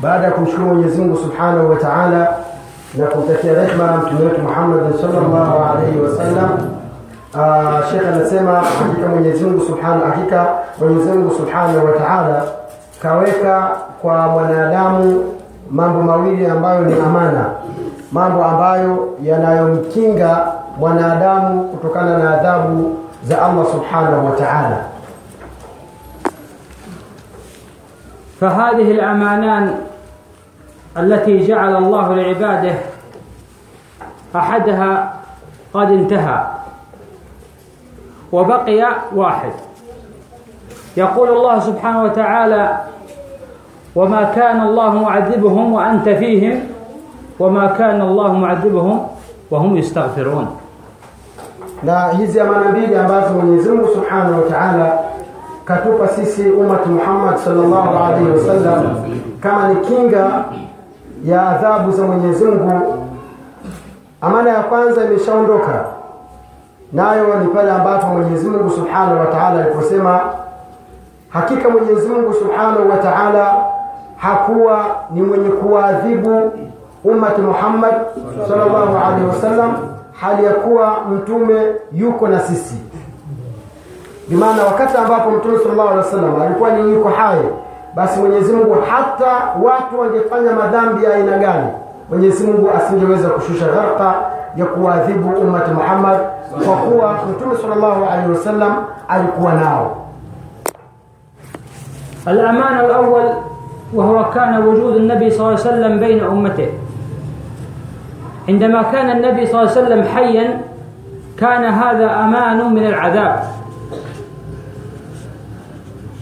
baada ya kumshukuru Mwenyezi Mungu Subhanahu wa Ta'ala na kumtakia rehema mtume wetu Muhammad sallallahu alaihi wasallam uh, Sheikh anasema hakika Mwenyezi Mungu Subhanahu hakika Mwenyezi Mungu Subhanahu wa Ta'ala kaweka kwa mwanadamu mambo mawili ambayo ni amana mambo ambayo yanayomkinga mwanadamu kutokana na adhabu za Allah Subhanahu wa Ta'ala فهذه الأمانان التي جعل الله لعباده أحدها قد انتهى وبقي واحد. يقول الله سبحانه وتعالى وما كان الله معذبهم وأنت فيهم وما كان الله معذبهم وهم يستغفرون. لا هذه ما ambazo Mwenyezi Mungu سبحانه وتعالى Ta'ala سيسي أمة محمد صلى الله عليه وسلم كما ni ya adhabu za Mwenyezi Mungu. Amana ya kwanza imeshaondoka, nayo ni pale ambapo Mwenyezi Mungu Subhanahu wa Ta'ala aliposema, hakika Mwenyezi Mungu Subhanahu wa Ta'ala hakuwa ni mwenye kuwaadhibu ummati Muhammad sallallahu alaihi wasallam hali ya kuwa mtume yuko na sisi bimaana wakati ambapo mtume sallallahu alaihi wasallam alikuwa ni yuko hai basi Mwenyezi Mungu hata watu wangefanya madhambi ya aina gani Mwenyezi Mungu asingeweza kushusha gharqa ya kuadhibu ummati Muhammad kwa kuwa mtume sallallahu alaihi wasallam alikuwa nao الأمان الأول وهو كان وجود النبي صلى الله عليه وسلم بين أمته عندما كان النبي صلى الله عليه وسلم حيا كان هذا أمان من العذاب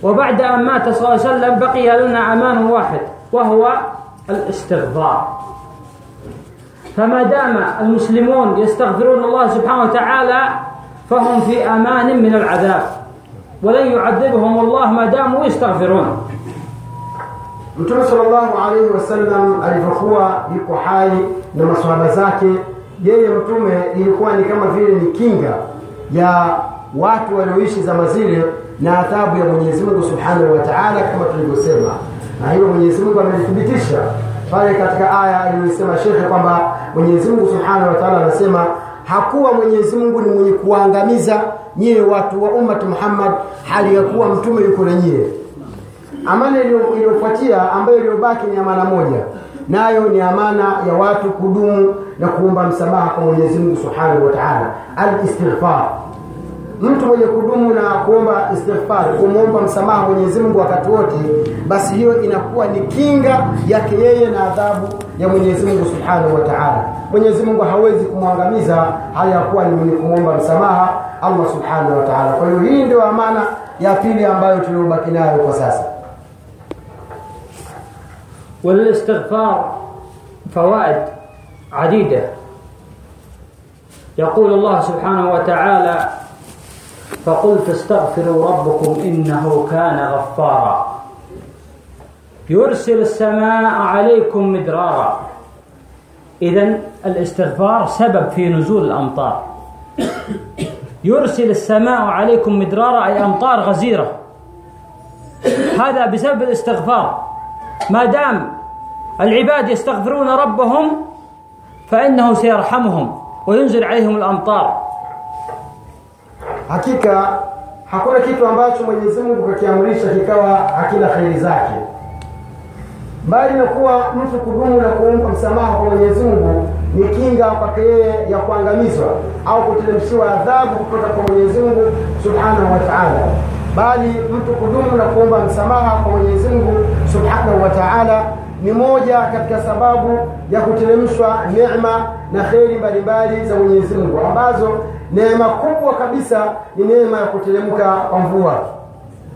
وبعد أن مات صلى الله عليه وسلم بقي لنا أمان واحد وهو الاستغفار. فما دام المسلمون يستغفرون الله سبحانه وتعالى فهم في أمان من العذاب. ولن يعذبهم الله ما داموا يستغفرون. Mtume sallallahu alaihi wasallam alipokuwa yuko hai na maswahaba zake, yeye mtume ilikuwa ni kama vile ni kinga ya watu walioishi zama zile na adhabu ya Mwenyezi Mungu Subhanahu wa Ta'ala, kama tulivyosema, na hiyo Mwenyezi Mungu amelithibitisha pale katika aya aliyosema shekhe kwamba Mwenyezi Mungu Subhanahu wa Ta'ala anasema hakuwa Mwenyezi Mungu ni mwenye kuangamiza nyie watu wa ummati Muhammad hali ya kuwa mtume yuko na nyie. Amana iliyofuatia ambayo iliyobaki ni amana moja. Nayo ni amana ya watu kudumu na kuomba msamaha kwa Mwenyezi Mungu Subhanahu wa Ta'ala. Al-istighfar mtu mwenye kudumu na kuomba istighfar kumwomba msamaha Mwenyezi Mungu wakati wote basi hiyo inakuwa ni kinga yake yeye na adhabu ya Mwenyezi Mungu Subhanahu wa Ta'ala Mwenyezi Mungu hawezi kumwangamiza hali ya kuwa ni mwenye kumwomba msamaha Allah Subhanahu wa Ta'ala kwa hiyo hii ndio amana ya pili ambayo tuliobaki nayo kwa sasa وللاستغفار فوائد عديدة يقول الله سبحانه وتعالى فقل فاستغفروا ربكم إنه كان غفارا. يرسل السماء عليكم مدرارا. إذا الاستغفار سبب في نزول الأمطار. يرسل السماء عليكم مدرارا أي أمطار غزيرة. هذا بسبب الاستغفار. ما دام العباد يستغفرون ربهم فإنه سيرحمهم وينزل عليهم الأمطار. Hakika hakuna kitu ambacho Mwenyezi Mungu kakiamrisha kikawa hakina kheri zake. Bali na kuwa mtu kudumu na kuomba msamaha kwa Mwenyezi Mungu ni kinga kwake yeye ya kuangamizwa au kuteremshiwa adhabu kutoka kwa Mwenyezi Mungu Subhanahu wa Ta'ala. Bali mtu kudumu na kuomba msamaha kwa Mwenyezi Mungu Subhanahu wa Ta'ala ni moja katika sababu ya kuteremshwa neema na kheri mbalimbali za Mwenyezi Mungu ambazo neema kubwa kabisa ni neema ya kuteremka kwa mvua.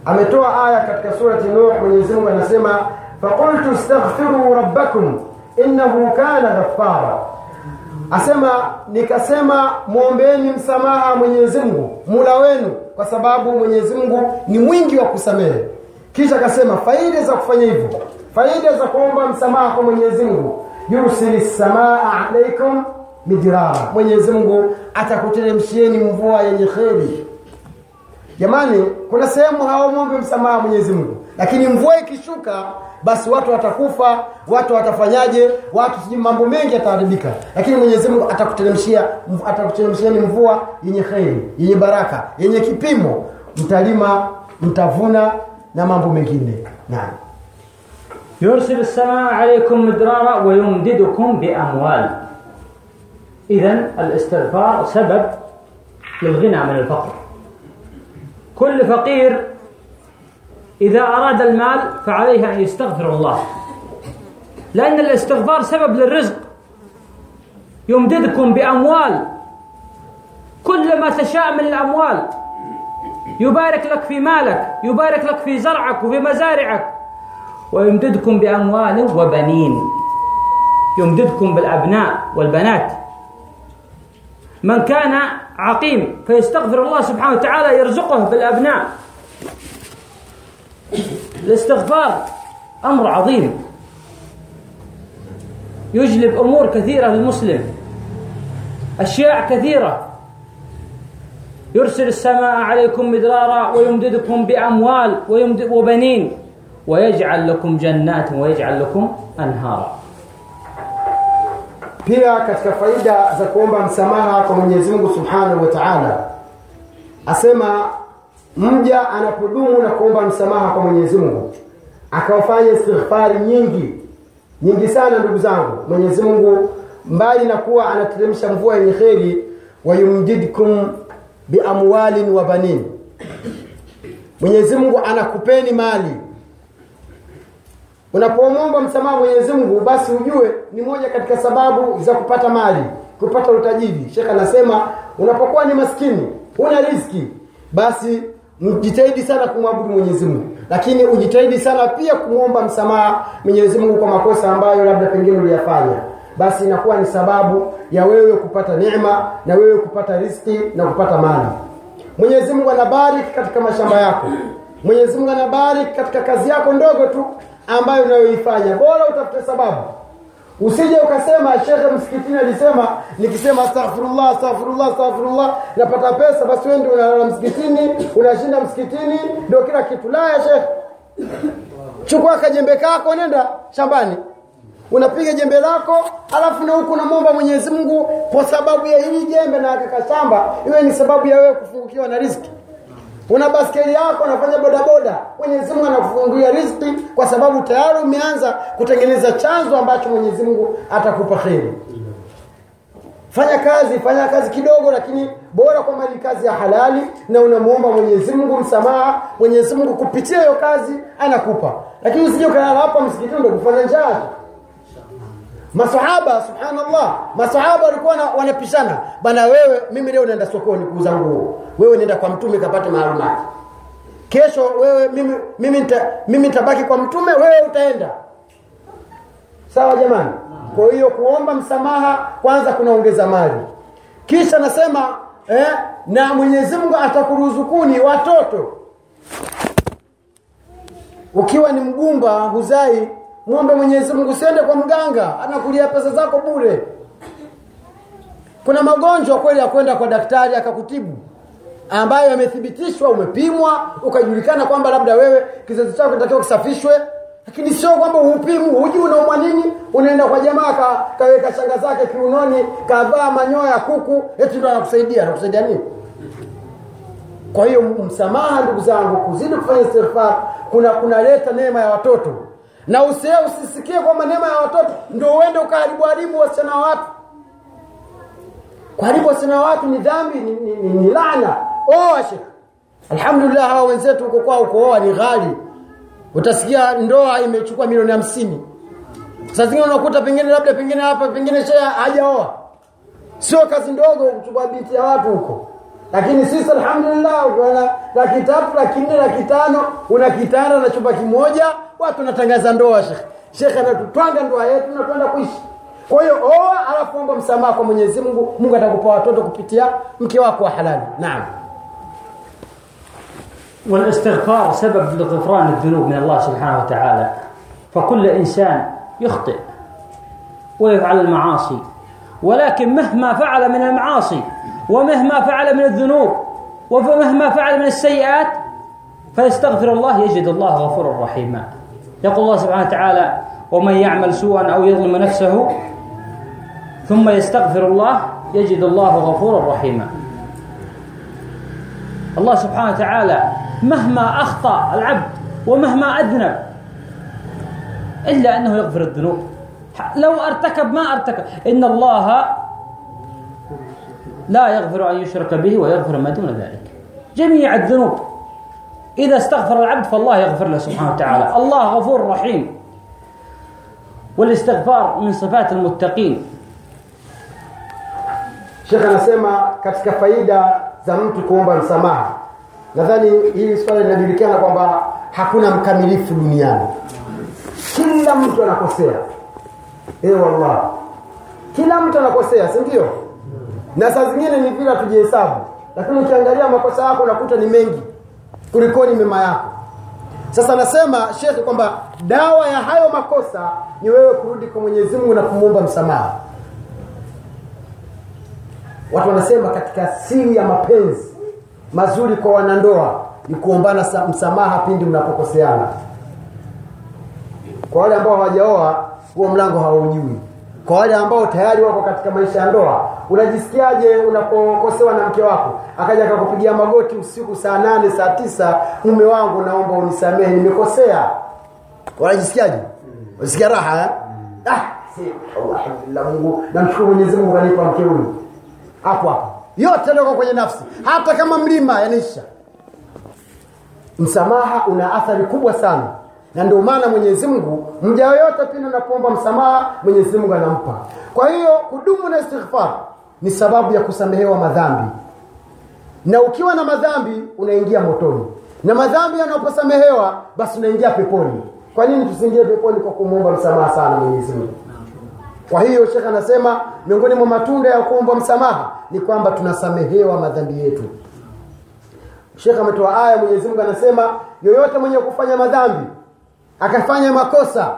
Ametoa aya katika surati Nuh, Mwenyezi Mungu anasema fakultu staghfiruu rabbakum innahu kana ghafara asema nikasema mwombeni msamaha Mwenyezi Mungu mula wenu, kwa sababu Mwenyezi Mungu ni mwingi wa kusamehe. Kisha akasema faida za kufanya hivyo, faida za kuomba msamaha kwa Mwenyezi Mungu, yursili samaa alaikum mijirara mwenyezi mungu atakuteremshieni mvua yenye kheri. Jamani kuna sehemu hawamwombe msamaha mwenyezi mungu lakini mvua ikishuka basi watu watakufa watu watafanyaje? Watu sijui mambo mengi yataharibika lakini mwenyezi mungu atakuteremshia atakuteremshieni mvua yenye kheri yenye baraka yenye kipimo. Mtalima mtavuna na mambo mengine. Nani yursil samaa alaikum midrara wayumdidukum biamwali إذا الاستغفار سبب للغنى من الفقر. كل فقير إذا أراد المال فعليه أن يستغفر الله. لأن الاستغفار سبب للرزق. يمددكم بأموال. كل ما تشاء من الأموال. يبارك لك في مالك يبارك لك في زرعك وفي مزارعك. ويمددكم بأموال وبنين. يمددكم بالأبناء والبنات. من كان عقيم فيستغفر الله سبحانه وتعالى يرزقه بالأبناء الاستغفار أمر عظيم. يجلب أمور كثيرة للمسلم أشياء كثيرة. يرسل السماء عليكم مدرارا ويمددكم بأموال وبنين. ويجعل لكم جنات ويجعل لكم أنهارا. Pia katika faida za kuomba msamaha kwa Mwenyezi Mungu Subhanahu wa Ta'ala asema mja anapodumu na kuomba msamaha kwa Mwenyezi Mungu akawafanya istighfari nyingi nyingi sana ndugu zangu. Mwenyezi Mungu mbali na kuwa anateremsha mvua yenye kheri wayumdidkum biamwalin wa banin. Mwenyezi Mungu anakupeni mali Unapomwomba msamaha Mwenyezi Mungu basi ujue ni moja katika sababu za kupata mali, kupata utajiri. Sheikh anasema unapokuwa ni maskini, huna riski, basi mjitahidi sana kumwabudu Mwenyezi Mungu. Lakini ujitahidi sana pia kumwomba msamaha Mwenyezi Mungu kwa makosa ambayo labda pengine uliyafanya. Basi inakuwa ni sababu ya wewe kupata neema na wewe kupata riski na kupata mali. Mwenyezi Mungu anabariki katika mashamba yako. Mwenyezi Mungu anabariki katika kazi yako ndogo tu ambayo unayoifanya. Bora utafute sababu. Usije ukasema shekhe msikitini alisema nikisema astaghfirullah astaghfirullah astaghfirullah. Napata pesa basi wewe ndio unalala msikitini unashinda msikitini ndio kila kitu. La ya shekhe chukua kajembe kako nenda shambani. Unapiga jembe lako alafu na huku unamwomba Mwenyezi Mungu kwa sababu ya hili jembe na shamba iwe ni sababu ya wewe kufungukiwa na riziki una baskeli yako unafanya bodaboda. Mwenyezi Mungu anakufungulia riziki kwa sababu tayari umeanza kutengeneza chanzo ambacho Mwenyezi Mungu atakupa kheri. Fanya kazi fanya kazi kidogo lakini bora kwamba ni kazi ya halali na unamuomba Mwenyezi Mungu msamaha. Mwenyezi Mungu kupitia hiyo kazi anakupa. Lakini usije ukalala hapa msikitini ndio kufanya njaa Masahaba subhanallah. Masahaba walikuwa wanapishana. Bana wewe mimi leo naenda sokoni kuuza nguo. Wewe nenda kwa mtume kapate maalumati kesho wewe mimi mimi nita, mimi nitabaki kwa mtume wewe utaenda. Sawa jamani? Kwa hiyo kuomba msamaha kwanza kunaongeza mali. Kisha nasema eh, na Mwenyezi Mungu atakuruzukuni watoto. Ukiwa ni mgumba huzai muombe Mwenyezi Mungu usiende kwa mganga anakulia pesa zako bure. Kuna magonjwa kweli ya kwenda kwa daktari akakutibu ambayo yamethibitishwa umepimwa ukajulikana kwamba labda wewe kizazi chako kinatakiwa kisafishwe lakini sio kwamba upimu hujui unaumwa nini unaenda kwa jamaa ka, kaweka shanga zake kiunoni kavaa manyoya ya kuku eti ndo anakusaidia anakusaidia nini? Kwa hiyo msamaha ndugu zangu kuzidi kufanya istighfar kuna kunaleta neema ya watoto na usie usisikie kwamba neema ya watoto ndio uende ukaharibu haribu wasichana watu kuharibu wasichana watu ni dhambi ni, ni, ni, ni laana. Oa shekh alhamdulillah hawa wenzetu huko kwao kuoa ni ghali. Utasikia ndoa imechukua milioni hamsini. Sasa zingine unakuta pengine labda pengine hapa pengine shehe hajaoa. Sio kazi ndogo kuchukua binti ya watu huko. Lakini sisi alhamdulillah ukiona laki tatu laki nne laki tano una kitanda na chumba kimoja watu wanatangaza ndoa shekhe shekhe anatutwanga ndoa yetu na tuenda kuishi kwa hiyo oa alafu omba msamaha kwa Mwenyezi Mungu Mungu atakupa watoto kupitia mke wako wa halali naam والاستغفار سبب لغفران الذنوب من الله سبحانه وتعالى فكل إنسان يخطئ ويفعل المعاصي ولكن مهما فعل من المعاصي ومهما فعل من الذنوب ومهما فعل من السيئات فيستغفر الله يجد الله غفورا رحيما يقول الله سبحانه وتعالى ومن يعمل سوءا أو يظلم نفسه ثم يستغفر الله يجد الله غفورا رحيما. الله سبحانه وتعالى مهما أخطأ العبد ومهما أذنب إلا أنه يغفر الذنوب. لو أرتكب ما أرتكب. إن الله لا يغفر أن يشرك به ويغفر ما دون ذلك. جميع الذنوب. إذا استغفر العبد فالله يغفر له سبحانه وتعالى. الله غفور رحيم. والاستغفار من صفات المتقين. شيخ أنا سيما كتك فايدة زمنت كومبا نسماها نذاني هي سؤال النبي لكي أنا كومبا حكونا مكاملين في الدنيا. كل مجو أنا كسير إيه والله. كل مجو أنا كسير سنديو ناسا زنيني نفيلة تجيسابو لكن ukiangalia makosa yako unakuta ni kulikoni mema yako. Sasa nasema shekhe kwamba dawa ya hayo makosa ni wewe kurudi kwa Mwenyezi Mungu na kumwomba msamaha. Watu wanasema katika siri ya mapenzi mazuri kwa wanandoa ni kuombana msamaha pindi mnapokoseana. Kwa wale ambao hawajaoa huo mlango hawaujui. Kwa wale ambao tayari wako katika maisha ya ndoa, unajisikiaje unapokosewa na mke wako akaja akakupigia magoti usiku saa nane saa tisa, mume wangu, naomba unisamehe, nimekosea. Unajisikiaje? Unasikia raha eh? Ah, alhamdulillah, Mungu namshukuru Mwenyezi Mungu kanipa mke huyu. Hapo hapo yote ndio kwenye nafsi, hata kama mlima yanaisha. Msamaha una athari kubwa sana, na ndio maana Mwenyezi Mungu mja yoyote pindi unapoomba msamaha, Mwenyezi Mungu anampa. Kwa hiyo kudumu na istighfar ni sababu ya kusamehewa madhambi, na ukiwa na madhambi unaingia motoni, na madhambi yanaposamehewa basi unaingia peponi. Kwa nini tusiingie peponi kwa kumwomba msamaha sana Mwenyezi Mungu? Kwa hiyo shekh anasema miongoni mwa matunda ya kuomba msamaha ni kwamba tunasamehewa madhambi yetu. shekh ametoa aya, Mwenyezi Mungu anasema yoyote mwenye kufanya madhambi akafanya makosa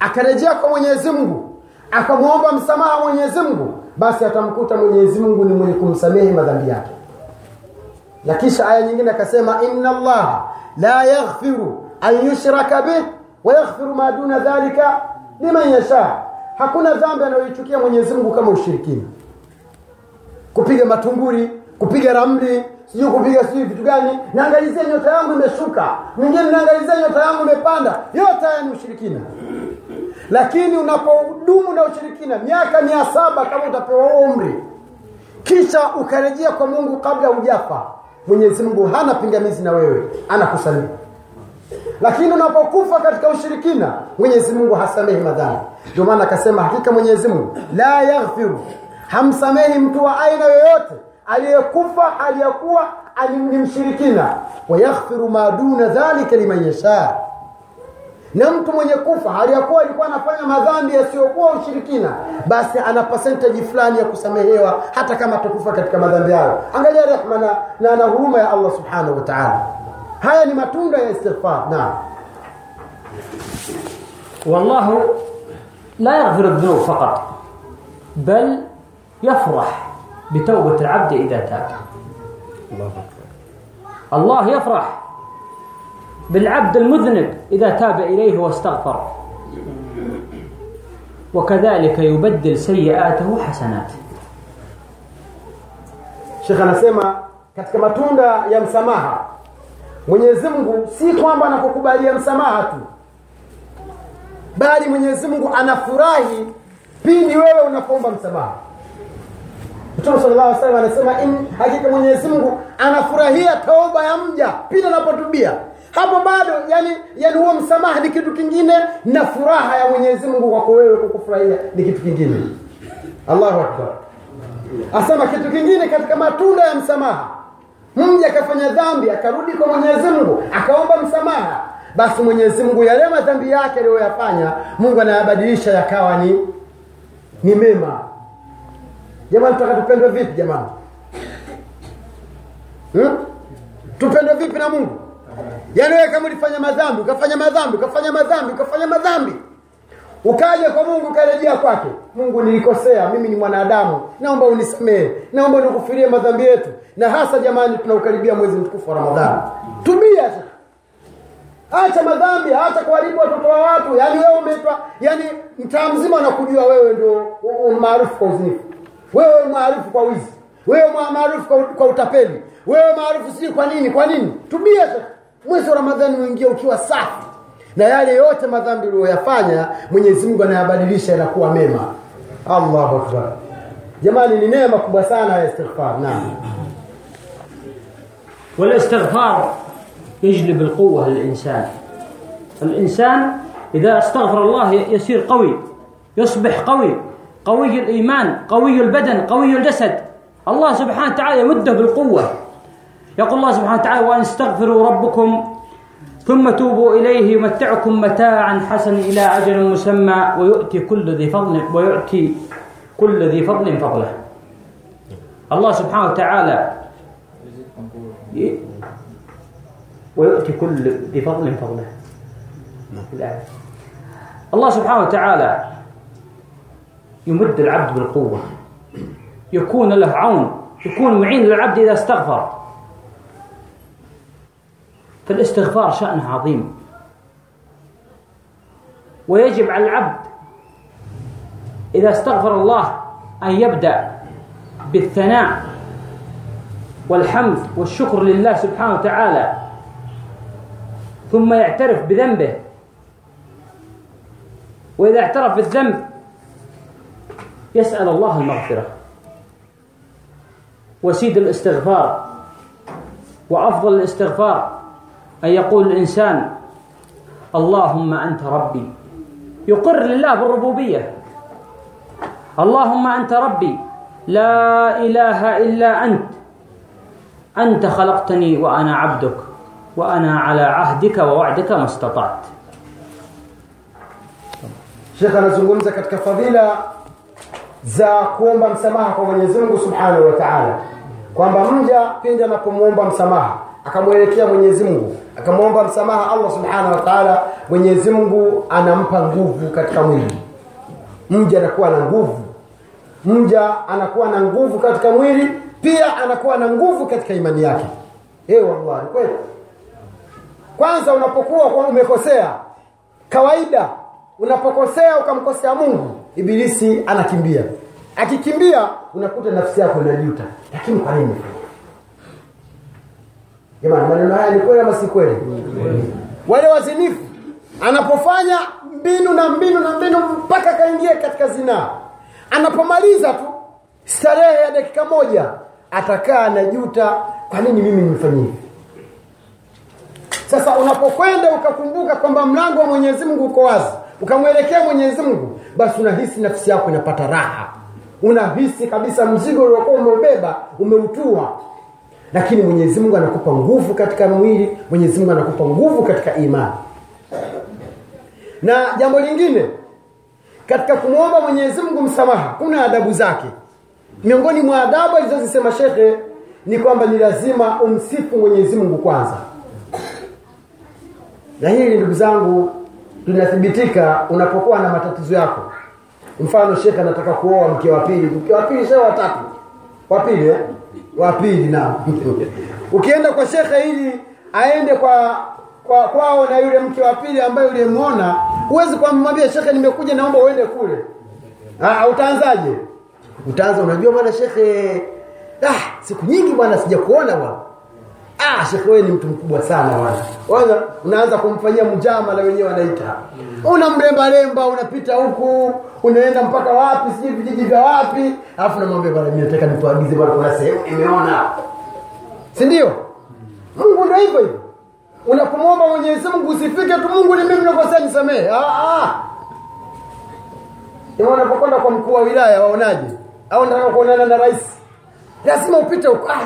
akarejea kwa Mwenyezi Mungu akamwomba msamaha Mwenyezi Mungu, basi atamkuta Mwenyezi Mungu ni mwenye kumsamehe madhambi yake. Na kisha aya nyingine akasema, inna Allaha la yaghfiru an yushraka bih wa yaghfiru ma duna dhalika liman yasha. Hakuna dhambi anayoichukia Mwenyezi Mungu kama ushirikina. Kupiga matunguri kupiga ramli sijui kupiga sijui vitu gani. Naangalizia nyota yangu imeshuka. Mwingine naangalizia nyota yangu imepanda. Yote haya ni ushirikina lakini unapodumu na ushirikina miaka mia saba kama utapewa umri kisha ukarejea kwa mungu kabla ujafa mwenyezi mungu hana pingamizi na wewe anakusalia lakini unapokufa katika ushirikina mwenyezi mungu hasamehi madhara ndio maana akasema hakika mwenyezi mungu la yaghfiru hamsamehi mtu wa aina yoyote. Aliyekufa aliyekuwa ni mshirikina. Wayaghfiru ma duna dhalika liman yasha na mtu mwenye kufa aliyekuwa alikuwa anafanya madhambi yasiyokuwa ushirikina basi ana percentage fulani ya kusamehewa hata kama atakufa katika madhambi hayo angalia rehma na, na, na huruma ya Allah subhanahu wa ta'ala haya ni matunda ya istighfar naam والله لا يغفر الذنوب فقط بل يفرح بتوبة العبد إذا تاب الله يفرح بالعبد المذنب إذا تاب إليه واستغفر وكذلك يبدل سيئاته حسنات Sheikh anasema katika matunda ya msamaha Mwenyezi Mungu si kwamba anakukubalia msamaha tu bali Mwenyezi Mungu anafurahi pindi wewe unapoomba msamaha Mtume sallallahu alaihi wasallam anasema in hakika Mwenyezi Mungu anafurahia tauba ya mja pindi anapotubia. Hapo bado yani yani huo msamaha ni kitu kingine na furaha ya Mwenyezi Mungu kwako wewe kukufurahia ni kitu kingine. Allahu Akbar. Asema kitu kingine katika matunda ya msamaha. Mja akafanya dhambi akarudi kwa Mwenyezi Mungu akaomba msamaha basi Mwenyezi Mungu yale madhambi yake aliyoyafanya Mungu anayabadilisha yakawa ni ni mema jamani tutaka tupendwe vipi jamani hmm? tupendwe vipi na mungu yaani wewe kama ulifanya madhambi ukafanya madhambi ukafanya madhambi ukafanya madhambi. Ukaja kwa mungu ukarejea kwake. Mungu nilikosea mimi ni mwanadamu. Naomba unisamehe naomba nikufirie madhambi yetu. Na hasa jamani tunaukaribia mwezi mtukufu wa ramadhani. Tubia acha madhambi hata kuharibu watoto wa watu. Yaani wewe umeitwa yaani mtaa mzima anakujua wewe ndio maarufu kwa uzinifu. Wewe maarufu kwa wizi. Wewe maarufu kwa, utapeli. Wewe maarufu sijui kwa nini kwa nini? Tubia sasa mwezi wa ramadhani uingie ukiwa safi na yale yote madhambi uliyoyafanya mwenyezi mungu anayabadilisha yanakuwa mema allahu akbar jamani ni neema kubwa sana ya istighfar naam والاستغفار يجلب القوة للإنسان الإنسان إذا استغفر الله يصير قوي يصبح قوي قوي الإيمان قوي البدن قوي الجسد الله سبحانه وتعالى يمده بالقوة يقول الله سبحانه وتعالى وأن استغفروا ربكم ثم توبوا إليه يمتعكم متاعا حسنا إلى أجل مسمى ويؤتي كل ذي فضل ويؤتي كل ذي فضل فضله. الله سبحانه وتعالى ويؤتي كل ذي فضل فضله. الله سبحانه وتعالى يمد العبد بالقوة. يكون له عون يكون معين للعبد إذا استغفر. فالاستغفار شأن عظيم. ويجب على العبد إذا استغفر الله أن يبدأ بالثناء والحمد والشكر لله سبحانه وتعالى ثم يعترف بذنبه. وإذا اعترف بالذنب يسأل الله المغفرة وسيد الاستغفار وأفضل الاستغفار. أن يقول الإنسان اللهم أنت ربي. يقر لله بالربوبية. اللهم أنت ربي. لا إله إلا أنت. أنت خلقتني وأنا عبدك وأنا على عهدك ووعدك ما استطعت. شيخنا زلغون زكت كفضيلة زا قوم بمسماها قوم يزنغ سبحانه وتعالى قوم بمجا فين جانا قوم بمسماها أكمل يكيا من يزنغ akamwomba msamaha Allah Subhanahu wa Ta'ala, anampa nguvu katika mwili. Mja anakuwa na nguvu, mja anakuwa na nguvu katika mwili, pia anakuwa na nguvu katika imani yake. Eh, wallahi kweli. Kwanza unapokuwa umekosea, kawaida unapokosea ukamkosea Mungu, ibilisi anakimbia. Akikimbia unakuta nafsi yako inajuta, lakini kwa nini? Jamani, maneno haya ni kweli ama si kweli? Wale wazinifu anapofanya mbinu na mbinu na mbinu mpaka kaingia katika zinaa, anapomaliza tu starehe ya dakika moja, atakaa anajuta, kwa nini mimi nimefanya hivi? Sasa unapokwenda ukakumbuka kwamba mlango wa Mwenyezi Mungu uko wazi, ukamwelekea Mwenyezi Mungu, basi unahisi nafsi yako inapata raha, unahisi kabisa mzigo uliokuwa umeubeba umeutua. Lakini Mwenyezi Mungu anakupa nguvu katika mwili, Mwenyezi Mungu anakupa nguvu katika imani. Na jambo lingine katika kumwomba Mwenyezi Mungu msamaha, kuna adabu zake. Miongoni mwa adabu alizozisema shekhe ni kwamba ni lazima umsifu Mwenyezi Mungu kwanza na hili ndugu zangu linathibitika unapokuwa na matatizo yako mfano shekhe anataka kuoa mke wa pili mke wa pili sio watatu wa pili eh? Wa pili na. Ukienda kwa shekhe ili aende kwa kwa kwao na yule mke wa pili ambaye uliyemuona huwezi kumwambia shekhe nimekuja naomba uende kule. Ah utaanzaje? Utaanza unajua bwana shekhe ah siku nyingi bwana sijakuona bwana ah shekhe wewe ni mtu mkubwa sana bwana. Kwanza unaanza kumfanyia mjamala wenyewe wanaita. Unamremba remba unapita huku unaenda mpaka wapi sijui vijiji vya wapi. Alafu namwambia bwana mimi nataka nikuagize bwana kuna sehemu nimeona. Si ndio? Mungu ndio hivyo hivyo. Unakumwomba Mwenyezi Mungu usifike tu Mungu ni mimi nakosea nisamehe. Ah ah. Ndio unapokwenda kwa mkuu wa wilaya waonaje? Au nataka kuonana na rais lazima upite huko. Ah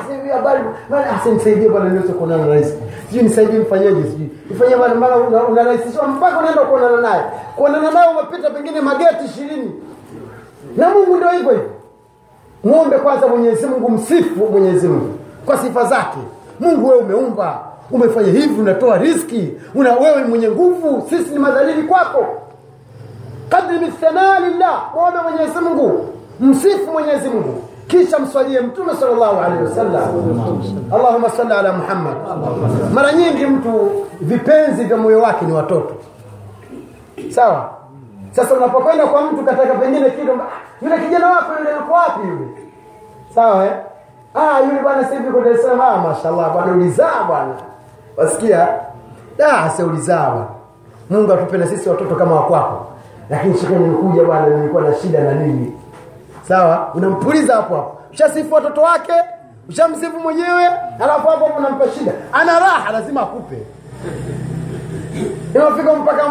kuonana na naye. Kuonana naye umepita pengine mageti ishirini. Na Mungu ndio hivyo hivyo. Kwanza Mwenyezi Mungu msifu Mwenyezi Mungu kwa sifa zake. Mungu wewe umeumba. Umefanya hivi unatoa riski. Una wewe mwenye nguvu. Sisi ni madhalili kwako. Kadri mithanaa lillah. Muombe Mwenyezi Mungu. Msifu Mwenyezi Mungu kisha mswalie mtume sallallahu alaihi wasallam. Allahumma salli ala muhammad. Mara nyingi mtu vipenzi vya moyo wake ni watoto. Sawa? Sasa unapokwenda kwa mtu kataka pengine kitu "Ah, yule kijana wako yule yuko wapi yule? Sawa eh? ah yule bwana sasa hivi ah mashallah bwana ulizaa bwana. Wasikia? Ulizaa bwana. Mungu atupe na sisi watoto kama wakwako. Lakini shika nimekuja bwana nilikuwa na shida na nini sawa? Unampuliza hapo hapo. Ushasifu watoto wake ushamsifu mwenyewe alafu hapo unampa shida. Ana raha lazima akupe. Inafika mpaka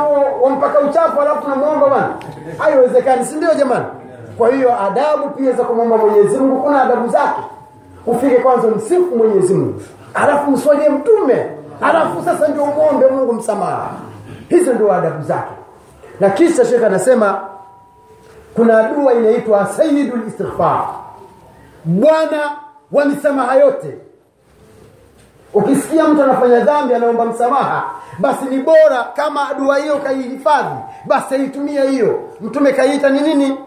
mpaka uchafu alafu tunamwomba bana haiwezekani si ndio jamani? Kwa hiyo adabu pia za kumwomba Mwenyezi Mungu kuna adabu zake. Ufike kwanza msifu Mwenyezi Mungu. Alafu mswalie mtume. Alafu sasa ndio muombe Mungu msamaha. Hizo ndio adabu zake. Na kisha shekh anasema kuna dua inaitwa sayyidul istighfar. Bwana wa misamaha yote. Ukisikia mtu anafanya dhambi anaomba msamaha basi ni bora kama dua hiyo kaihifadhi basi aitumia hiyo. Mtume kaiita ni nini?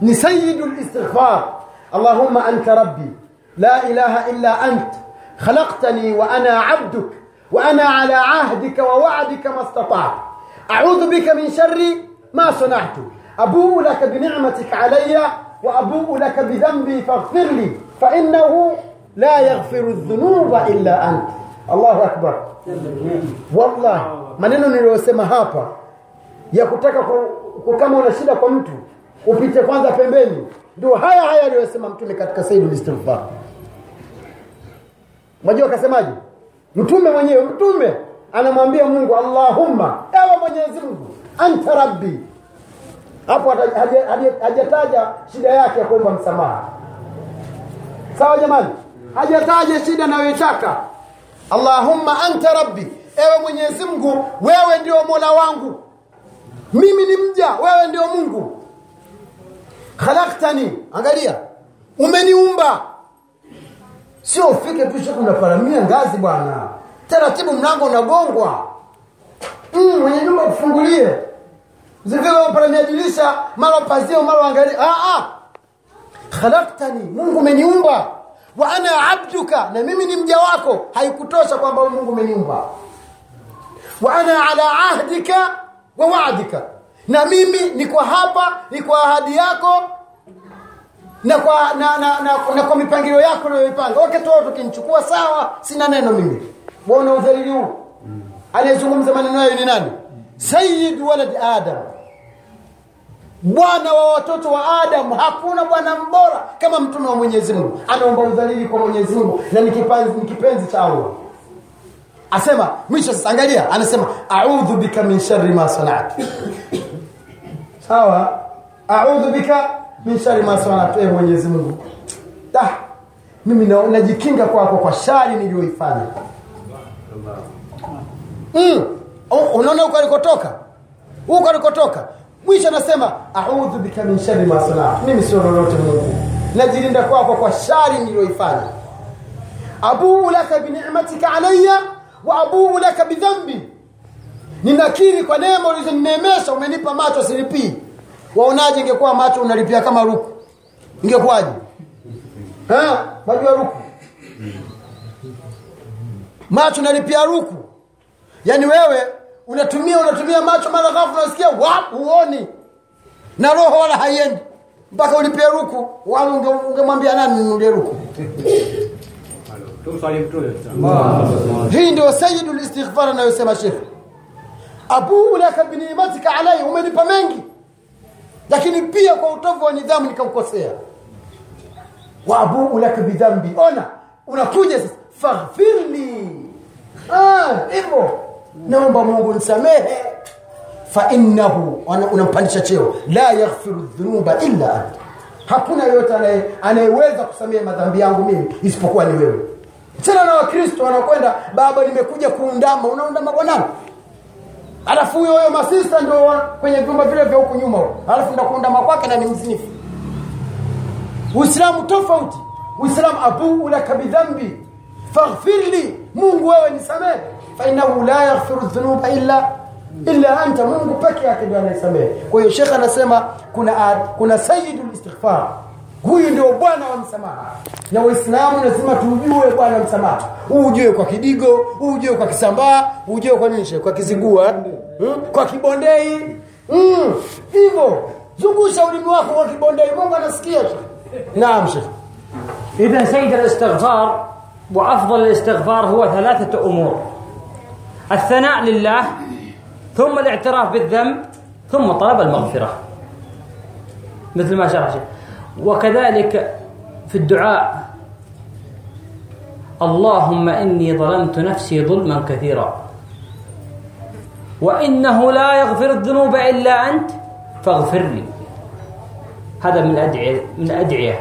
Ni sayyidul istighfar. Allahumma anta rabbi la ilaha illa ant khalaqtani wa ana abduk wa ana ala ahdika wa wa'dika ma istata'tu a'udhu bika min sharri ma sana'tu abu'u لك بنعمتك علي وأبوء لك abu'u فاغفر لي فإنه لا يغفر الذنوب إلا ant Allahu akbar wallahi maneno niliyosema hapa ya kutaka ku, ku, kama una shida kwa mtu upite kwanza pembeni. Ndio haya haya aliyosema mtume katika sayyidul istighfar Mwajua akasemaje? Mtume mwenyewe mtume anamwambia Mungu Allahumma ewe Mwenyezi Mungu anta rabbi hapo hajataja shida yake ya kuomba msamaha. Sawa jamani? Hajataja shida anayoitaka. Allahumma anta rabbi. Ewe Mwenyezi Mungu wewe ndio Mola wangu. Mimi ni mja wewe ndio Mungu. Khalaktani angalia. Umeniumba. Sio ufike tu shaka unaparamia ngazi bwana. Taratibu mlango unagongwa. Mm, mwenye nyumba kufungulie zivile unaparamia dirisha mara pazio mara angalie ah ah. Khalaqtani Mungu umeniumba. Wa ana abduka na mimi ni mja wako. Haikutosha kwamba Mungu umeniumba. Wa ana ala ahdika wa wa'dika na mimi niko hapa ni kwa ahadi yako na kwa na, na, na, na kwa mipangilio yako uliyoipanga. Wakati wote sawa sina neno mimi. Waona udhalili huu. Aliyezungumza maneno hayo ni nani sayyid walad adam. Bwana wa watoto wa Adamu. hakuna bwana mbora kama mtume wa Mwenyezi Mungu. Anaomba udhalili kwa Mwenyezi Mungu na ni kipenzi kipenzi cha Allah. Asema mwisho sasa angalia anasema a'udhu bika min sharri ma sana'tu sawa? A'udhu bika min sharri ma sana'tu e Mwenyezi Mungu. Da mimi najikinga kwako kwa shari niliyoifanya. Mm. Oh, unaona huko alikotoka? Huko alikotoka. Mwisho anasema a'udhu bika min sharri ma mimi sio lolote Mungu. Najilinda kwako kwa shari niliyoifanya. Abuu laka bi ni'matika wa abuu laka bi ninakiri kwa neema ulizonineemesha umenipa macho silipii waonaje ingekuwa macho unalipia kama ruku? Ingekuwaje? Majua ruku? Macho unalipia ruku. Yaani wewe unatumia unatumia macho mara ghafla unasikia huoni. Na roho wala haiendi. Mpaka ulipie ruku. Wala unge- ungemwambia nani nunulie ruku? Hii ndio sayidu listighfar anayosema shekhe abuu laka binimatika alayya umenipa mengi. Lakini pia kwa utovu wa nidhamu nikaukosea. Wa abuu laka bidhambi ona unakuja sasa. Faghfirli. Ah hivyo naomba Mungu nisamehe. Fa innahu unampandisha cheo. La yaghfiru dhunuba illa anta. Hakuna yoyote anayeweza kusamehe madhambi yangu mimi isipokuwa ni wewe. Tena na wakristo wanakwenda baba nimekuja kuundama. Unaundama kwa nani? Alafu huyo huyo masista ndio kwenye vyumba vile vya huku nyuma alafu ndo kwake na ni mzinifu uislamu tofauti. Uislamu abuu laka bidhambi faghfir mungu wewe nisamehe fa innahu la yaghfiru dhunuba illa illa anta mungu peke yake ndiye anayesamehe kwa hiyo shekhe anasema kuna kuna sayyidul istighfar huyu ndio bwana wa msamaha na waislamu lazima tujue bwana wa msamaha ujue kwa kidigo ujue kwa kisambaa ujue kwa nini kwa kizigua hmm? kwa kibondei Hmm, hivyo zungusha ulimi wako kwa kibondei mungu anasikia naam shehe إذا سيد الاستغفار وأفضل الاستغفار هو ثلاثة أمور الثناء لله ثم الاعتراف بالذنب ثم طلب المغفرة. مثل ما شرح. وكذلك في الدعاء اللهم إني ظلمت نفسي ظلما كثيرا. وإنه لا يغفر الذنوب إلا أنت فاغفر لي هذا من أدعية من أدعية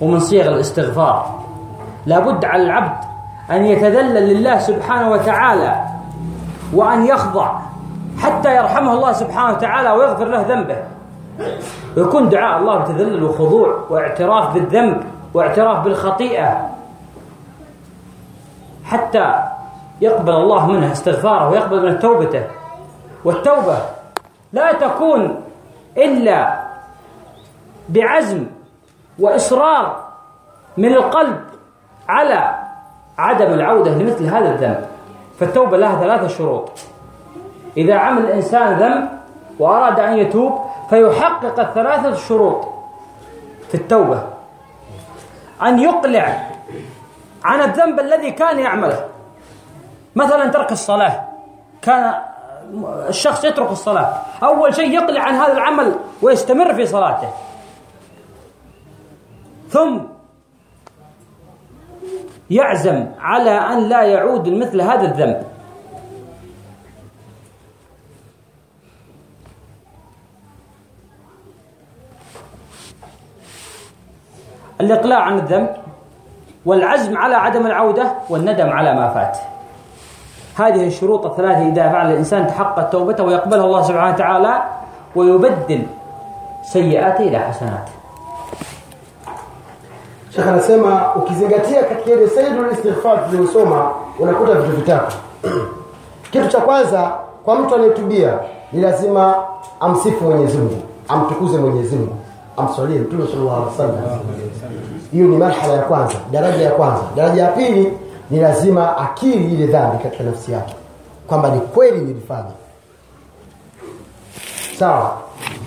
ومن صيغ الاستغفار. لابد على العبد أن يتذلل لله سبحانه وتعالى وأن يخضع حتى يرحمه الله سبحانه وتعالى ويغفر له ذنبه. ويكون دعاء الله بتذلل وخضوع واعتراف بالذنب واعتراف بالخطيئة. حتى يقبل الله منه استغفاره ويقبل منه توبته. والتوبة لا تكون إلا بعزم وإصرار من القلب على عدم العودة لمثل هذا الذنب. فالتوبة لها ثلاثة شروط. إذا عمل الإنسان ذنب وأراد أن يتوب فيحقق الثلاثة شروط في التوبة. أن يقلع عن الذنب الذي كان يعمله. مثلا ترك الصلاة. كان الشخص يترك الصلاة. أول شيء يقلع عن هذا العمل ويستمر في صلاته. ثم يعزم على أن لا يعود لمثل هذا الذنب. الإقلاع عن الذنب والعزم على عدم العودة والندم على ما فات. هذه الشروط الثلاثة إذا فعل الإنسان تحقق توبته ويقبلها الله سبحانه وتعالى ويبدل سيئاته إلى حسنات Sheikh anasema ukizingatia katika ile sayyidul istighfar unakuta vitu vitatu. Kitu cha kwanza kwa mtu anayetubia ni lazima amsifu Mwenyezi Mungu, amtukuze Mwenyezi Mungu, amswalie Mtume sallallahu. Hiyo ni marhala ya kwanza, daraja ya kwanza. Daraja ya pili ni lazima akili ile dhambi katika nafsi yake kwamba ni kweli nilifanya. Sawa.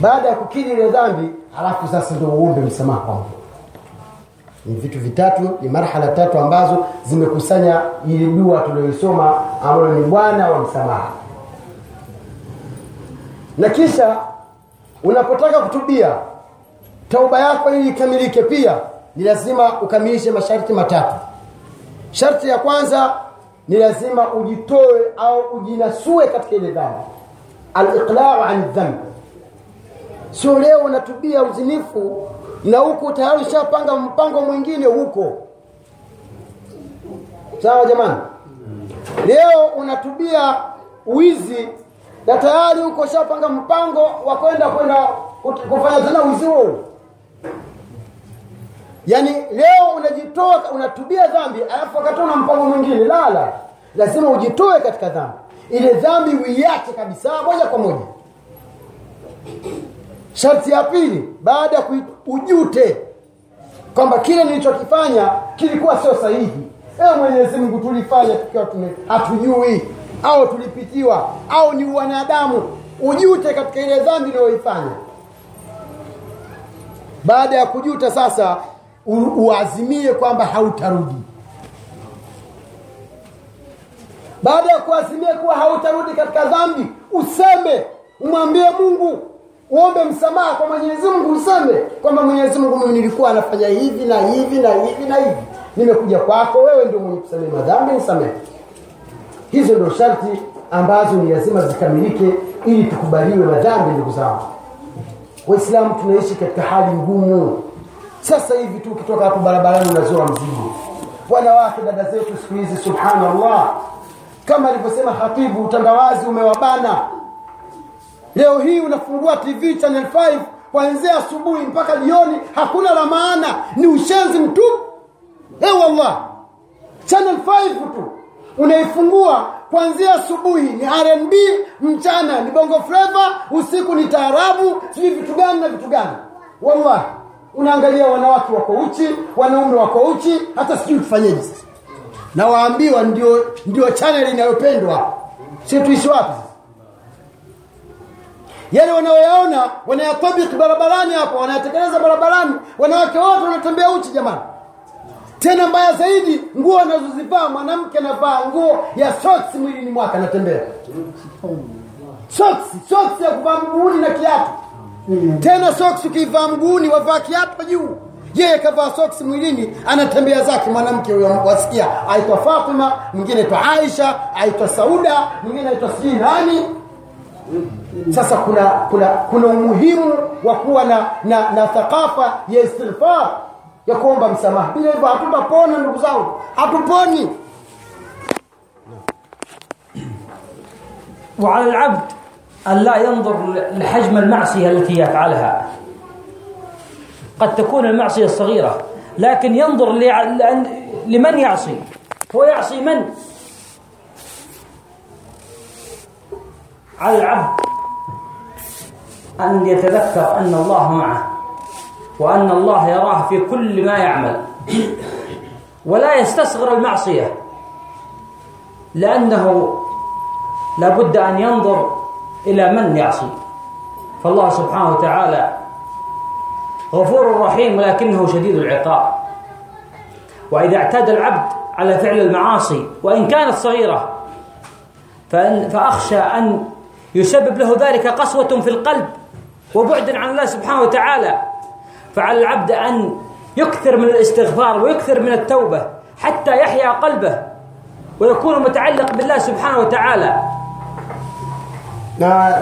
Baada ya kukiri ile dhambi, halafu sasa ndio uombe msamaha kwa Mungu ni vitu vitatu ni marhala tatu ambazo zimekusanya ili dua tuliyoisoma ambayo ni bwana wa msamaha. Na kisha unapotaka kutubia tauba yako ili ikamilike pia ni lazima ukamilishe masharti matatu. Sharti ya kwanza ni lazima ujitoe au ujinasue katika ile dhambi. Al-iqla'u an dhanb sio leo unatubia uzinifu na huku tayari ushapanga mpango mwingine huko. Sawa jamani? Leo unatubia wizi na tayari huko ushapanga mpango wa kwenda kwenda kufanya tena wizi yaani leo unajitoa unatubia dhambi alafu wakati una mpango mwingine lala. Lazima ujitoe katika dhambi. Ile dhambi uiache kabisa moja kwa moja sharti ya pili baada ya ujute kwamba kile nilichokifanya kilikuwa sio sahihi ewe mwenyezi mungu tulifanya tukiwa hatujui au tulipitiwa au ni wanadamu ujute katika ile dhambi uliyoifanya. Baada ya kujuta sasa uazimie kwamba hautarudi. Baada ya kuazimia kuwa hautarudi katika dhambi useme umwambie mungu uombe msamaha kwa mwenyezi mungu useme kwamba mwenyezi mungu mimi nilikuwa anafanya hivi na hivi na hivi na hivi. Nimekuja kwako wewe ndio mwenye kusamehe madhambi nisamehe. Hizo ndio sharti ambazo ni lazima zikamilike ili tukubaliwe madhambi ndugu zangu. Waislamu tunaishi katika hali ngumu. Sasa hivi tu ukitoka hapo barabarani unazoa mzigo. Wanawake dada zetu siku hizi subhanallah. Kama alivyosema khatibu utandawazi umewabana leo hii unafungua tv channel 5 kuanzia asubuhi mpaka jioni hakuna la maana. Ni ushenzi mtupu hey wallah channel 5 tu. Unaifungua kuanzia asubuhi. Ni rnb mchana ni bongo flava usiku ni taarabu sijui vitu gani na vitu gani. Wallahi. Unaangalia wanawake wako uchi wanaume wako uchi hata sijui tufanyeje sasa na waambiwa ndio ndio channel inayopendwa. Si tuishi wapi yale wanaoyaona wanayatabiki barabarani hapo wanayatekeleza barabarani. Wanawake wote wanatembea uchi jamani. Tena mbaya zaidi nguo anazozivaa mwanamke anavaa nguo ya soksi mwilini mwake anatembea. Soksi soksi ya kuvaa mguuni na kiatu. Tena soksi ukivaa mguuni wavaa kiatu juu. Yeye kavaa soksi mwilini anatembea zake mwanamke huyo wasikia. Aitwa Fatima mwingine aitwa Aisha aitwa Sauda mwingine aitwa sijui nani sasa kuna kuna kuna umuhimu wa kuwa na na, na thakafa ya istighfar ya kuomba msamaha bila hivyo hatutapona ndugu zangu hatuponi وعلى العبد أن لا ينظر لحجم المعصية التي يفعلها قد تكون المعصية صغيرة لكن ينظر لمن يعصي هو يعصي من على العبد أن يتذكر أن الله معه وأن الله يراه في كل ما يعمل ولا يستصغر المعصية لأنه لابد أن ينظر إلى من يعصي فالله سبحانه وتعالى غفور رحيم ولكنه شديد العقاب وإذا اعتاد العبد على فعل المعاصي وإن كانت صغيرة فأن فأخشى أن يسبب له ذلك قسوة في القلب وبعد عن الله سبحانه وتعالى. فعلى العبد أن يكثر من الاستغفار ويكثر من التوبة حتى يحيا قلبه ويكون متعلق بالله سبحانه وتعالى.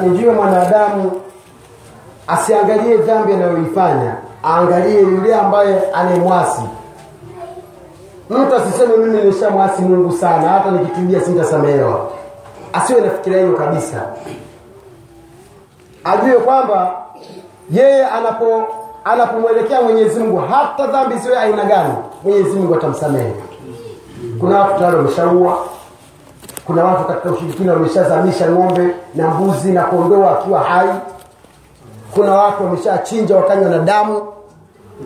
نجيب من أدام أسيانجاليه ذنبي أنه يفاني أنجاليه يلي أمباي أني مواسي Mtu asiseme mimi nimesha mwasi Mungu sana hata nikitumia sinta samehewa. Asiwe nafikiria hiyo kabisa. Ajue kwamba yeye anapo anapomwelekea mwenyezi mungu hata dhambi siwe aina gani mwenyezi mungu atamsamehe. Kuna watu tayari wameshaua kuna watu katika ushirikina wameshazamisha ng'ombe na mbuzi na kondoo akiwa hai kuna watu wameshachinja wakanywa na damu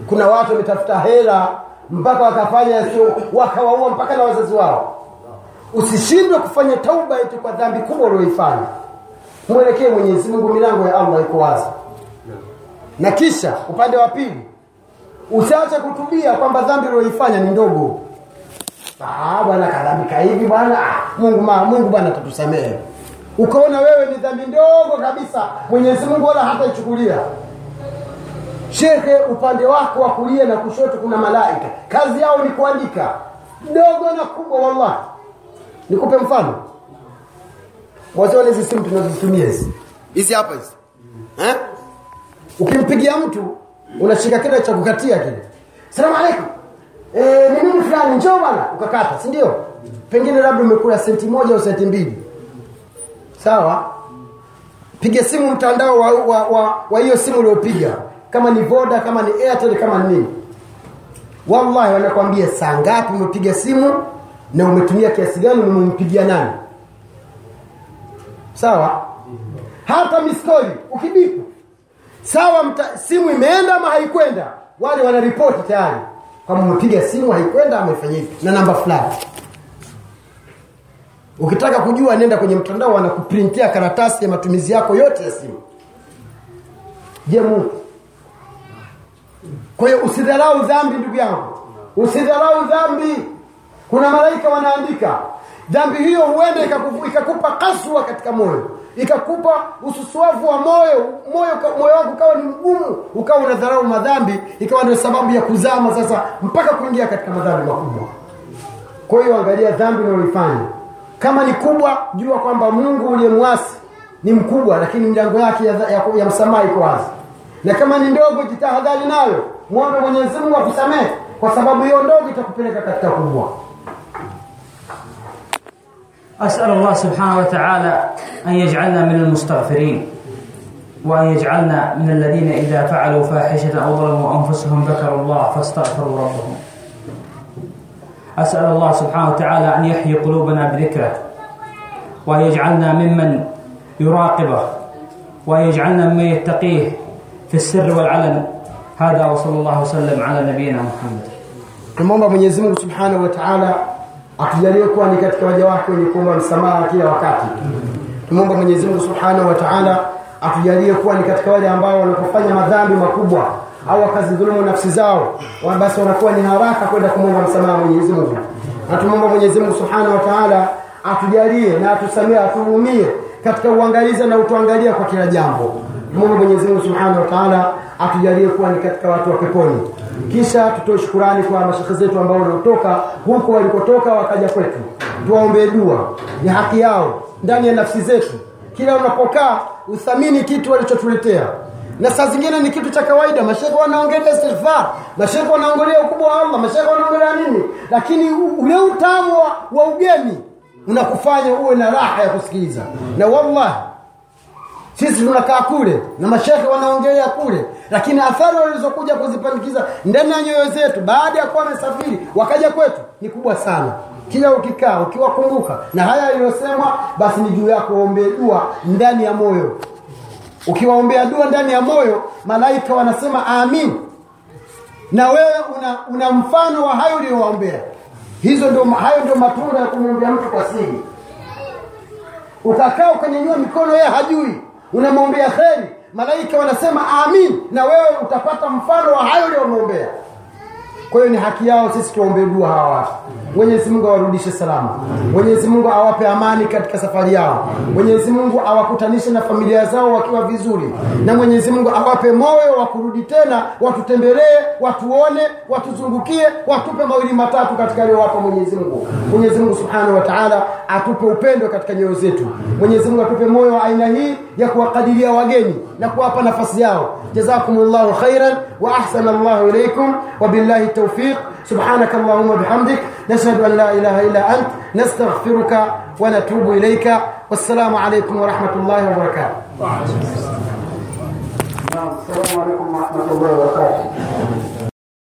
kuna watu wametafuta hela mpaka wakafanya sio wakawaua mpaka na wazazi wao usishindwe kufanya tauba yetu kwa dhambi kubwa ulioifanya mwelekee mwenyezi mungu milango ya allah iko wazi. Na kisha upande wa pili usiache kutubia kwamba dhambi ulioifanya ni ndogo. Ah, bwana kadhambika hivi bwana. Ah, mungu ma, mungu bwana tatusamehe ukaona wewe ni dhambi ndogo kabisa mwenyezi mungu wala hataichukulia. Shekhe upande wako wa kulia na kushoto kuna malaika. Kazi yao ni kuandika. Dogo na kubwa wallahi nikupe mfano. Mwaziona hizi simu tunazozitumia hizi. Hizi hapa hizi. Eh? ukimpigia mtu unashika kile cha kukatia kile. Salamu alaikum. Eh, ni mimi fulani? Njoo bwana ukakata si ndio? Pengine labda umekula senti moja au senti mbili. Sawa? Piga simu mtandao wa wa, wa, wa hiyo simu uliopiga kama ni voda kama ni airtel kama ni nini. Wallahi wanakwambia saa ngapi umepiga simu na umetumia kiasi gani umempigia nani? Sawa? Hata miskoli ukibipu sawa mta, simu imeenda ama haikwenda? Wale wanaripoti tayari kama umepiga simu haikwenda amefanya hivi na namba fulani. Ukitaka kujua nenda kwenye mtandao wanakuprintia karatasi ya matumizi yako yote ya simu. Je mungu? Kwa hiyo usidharau dhambi ndugu yangu. Usidharau dhambi kuna malaika wanaandika dhambi hiyo huenda ikakupa kaswa katika moyo ikakupa ususuavu wa moyo moyo moyo wako ukawa ni mgumu ukawa unadharau madhambi ikawa ndio sababu ya kuzama sasa mpaka kuingia katika madhambi makubwa. Kwa hiyo angalia dhambi unayoifanya kama ni kubwa jua kwamba mungu uliyemwasi ni mkubwa lakini milango yake ya, ya, ya msamaha iko wazi. Na kama ni ndogo jitahadhari nayo. Mwombe mwenyezi mungu akusamehe kwa sababu hiyo ndogo itakupeleka katika kubwa أسأل الله سبحانه وتعالى أن يجعلنا من المستغفرين وأن يجعلنا من الذين إذا فعلوا فاحشة أو ظلموا أنفسهم ذكروا الله فاستغفروا ربهم. أسأل الله سبحانه وتعالى أن يحيي قلوبنا بذكره وأن يجعلنا ممن يراقبه وأن يجعلنا ممن يتقيه في السر والعلن. هذا وصلى الله وسلم على نبينا محمد. Tumomba Mwenyezi Mungu Subhanahu wa Ta'ala atujalie kuwa ni katika waja wake wenye kuomba msamaha kila wakati. Tumomba Mwenyezi Mungu Subhanahu wa Ta'ala atujalie kuwa ni katika wale ambao wanapofanya madhambi makubwa au wakazidhulumu nafsi zao, basi wanakuwa ni haraka kwenda kumwomba msamaha Mwenyezi Mungu. Na tumomba Mwenyezi Subhanahu wa Ta'ala atujalie na atusamee, atuhurumie katika uangaliza na utuangalia kwa kila jambo. Mungu Mwenyezi Mungu Subhanahu wa atujalie kuwa ni katika watu wa peponi. Kisha tutoe shukurani kwa mashekhe zetu ambao wanaotoka huko walikotoka wakaja kwetu. Tuwaombee dua. Ni haki yao ndani ya nafsi zetu. Kila unapokaa uthamini kitu walichotuletea. Na saa zingine ni kitu cha kawaida. Mashekhe wanaongelea istighfar, mashekhe wanaongelea ukubwa wa Allah, mashekhe wanaongelea nini? Lakini ule utamu wa, wa ugeni unakufanya uwe na raha ya kusikiliza. Na wallahi sisi tunakaa kule na mashehe wanaongelea kule, lakini athari walizokuja kuzipandikiza ndani ya nyoyo zetu baada ya kuwa wamesafiri wakaja kwetu ni kubwa sana. Kila ukikaa ukiwakumbuka na haya yaliyosemwa, basi ni juu yako waombee dua ndani ya moyo. Ukiwaombea dua ndani ya moyo, malaika wanasema amin, na wewe una, una mfano wa hayo uliyowaombea. Hizo ndio hayo ndio matunda ya kumwombea mtu kwa siri ukakaa ukanyanyua mikono yeye hajui unamwombea kheri. Malaika wanasema amin na wewe utapata mfano wa hayo uliyomwombea kwa hiyo ni haki yao sisi tuwaombee dua hawa watu Mwenyezi Mungu awarudishe salama. Mwenyezi Mungu awape amani katika safari yao. Mwenyezi Mungu awakutanishe na familia zao wakiwa vizuri, na Mwenyezi Mungu awape moyo wa kurudi tena, watutembelee, watuone, watuzungukie, watupe mawili matatu katika aliyowapa Mwenyezi Mungu. Mwenyezi Mungu Subhanahu wataala atupe upendo katika nyoyo zetu. Mwenyezi Mungu atupe moyo wa aina hii ya kuwakadiria wageni na kuwapa nafasi yao. Jazakumullahu khairan wa ahsana Allahu ilaykum wa billahi tawfiq. Subhanakallahumma bihamdika نشهد أن لا إله إلا أنت نستغفرك ونتوب إليك. والسلام عليكم ورحمة الله وبركاته. السلام عليكم ورحمة الله وبركاته.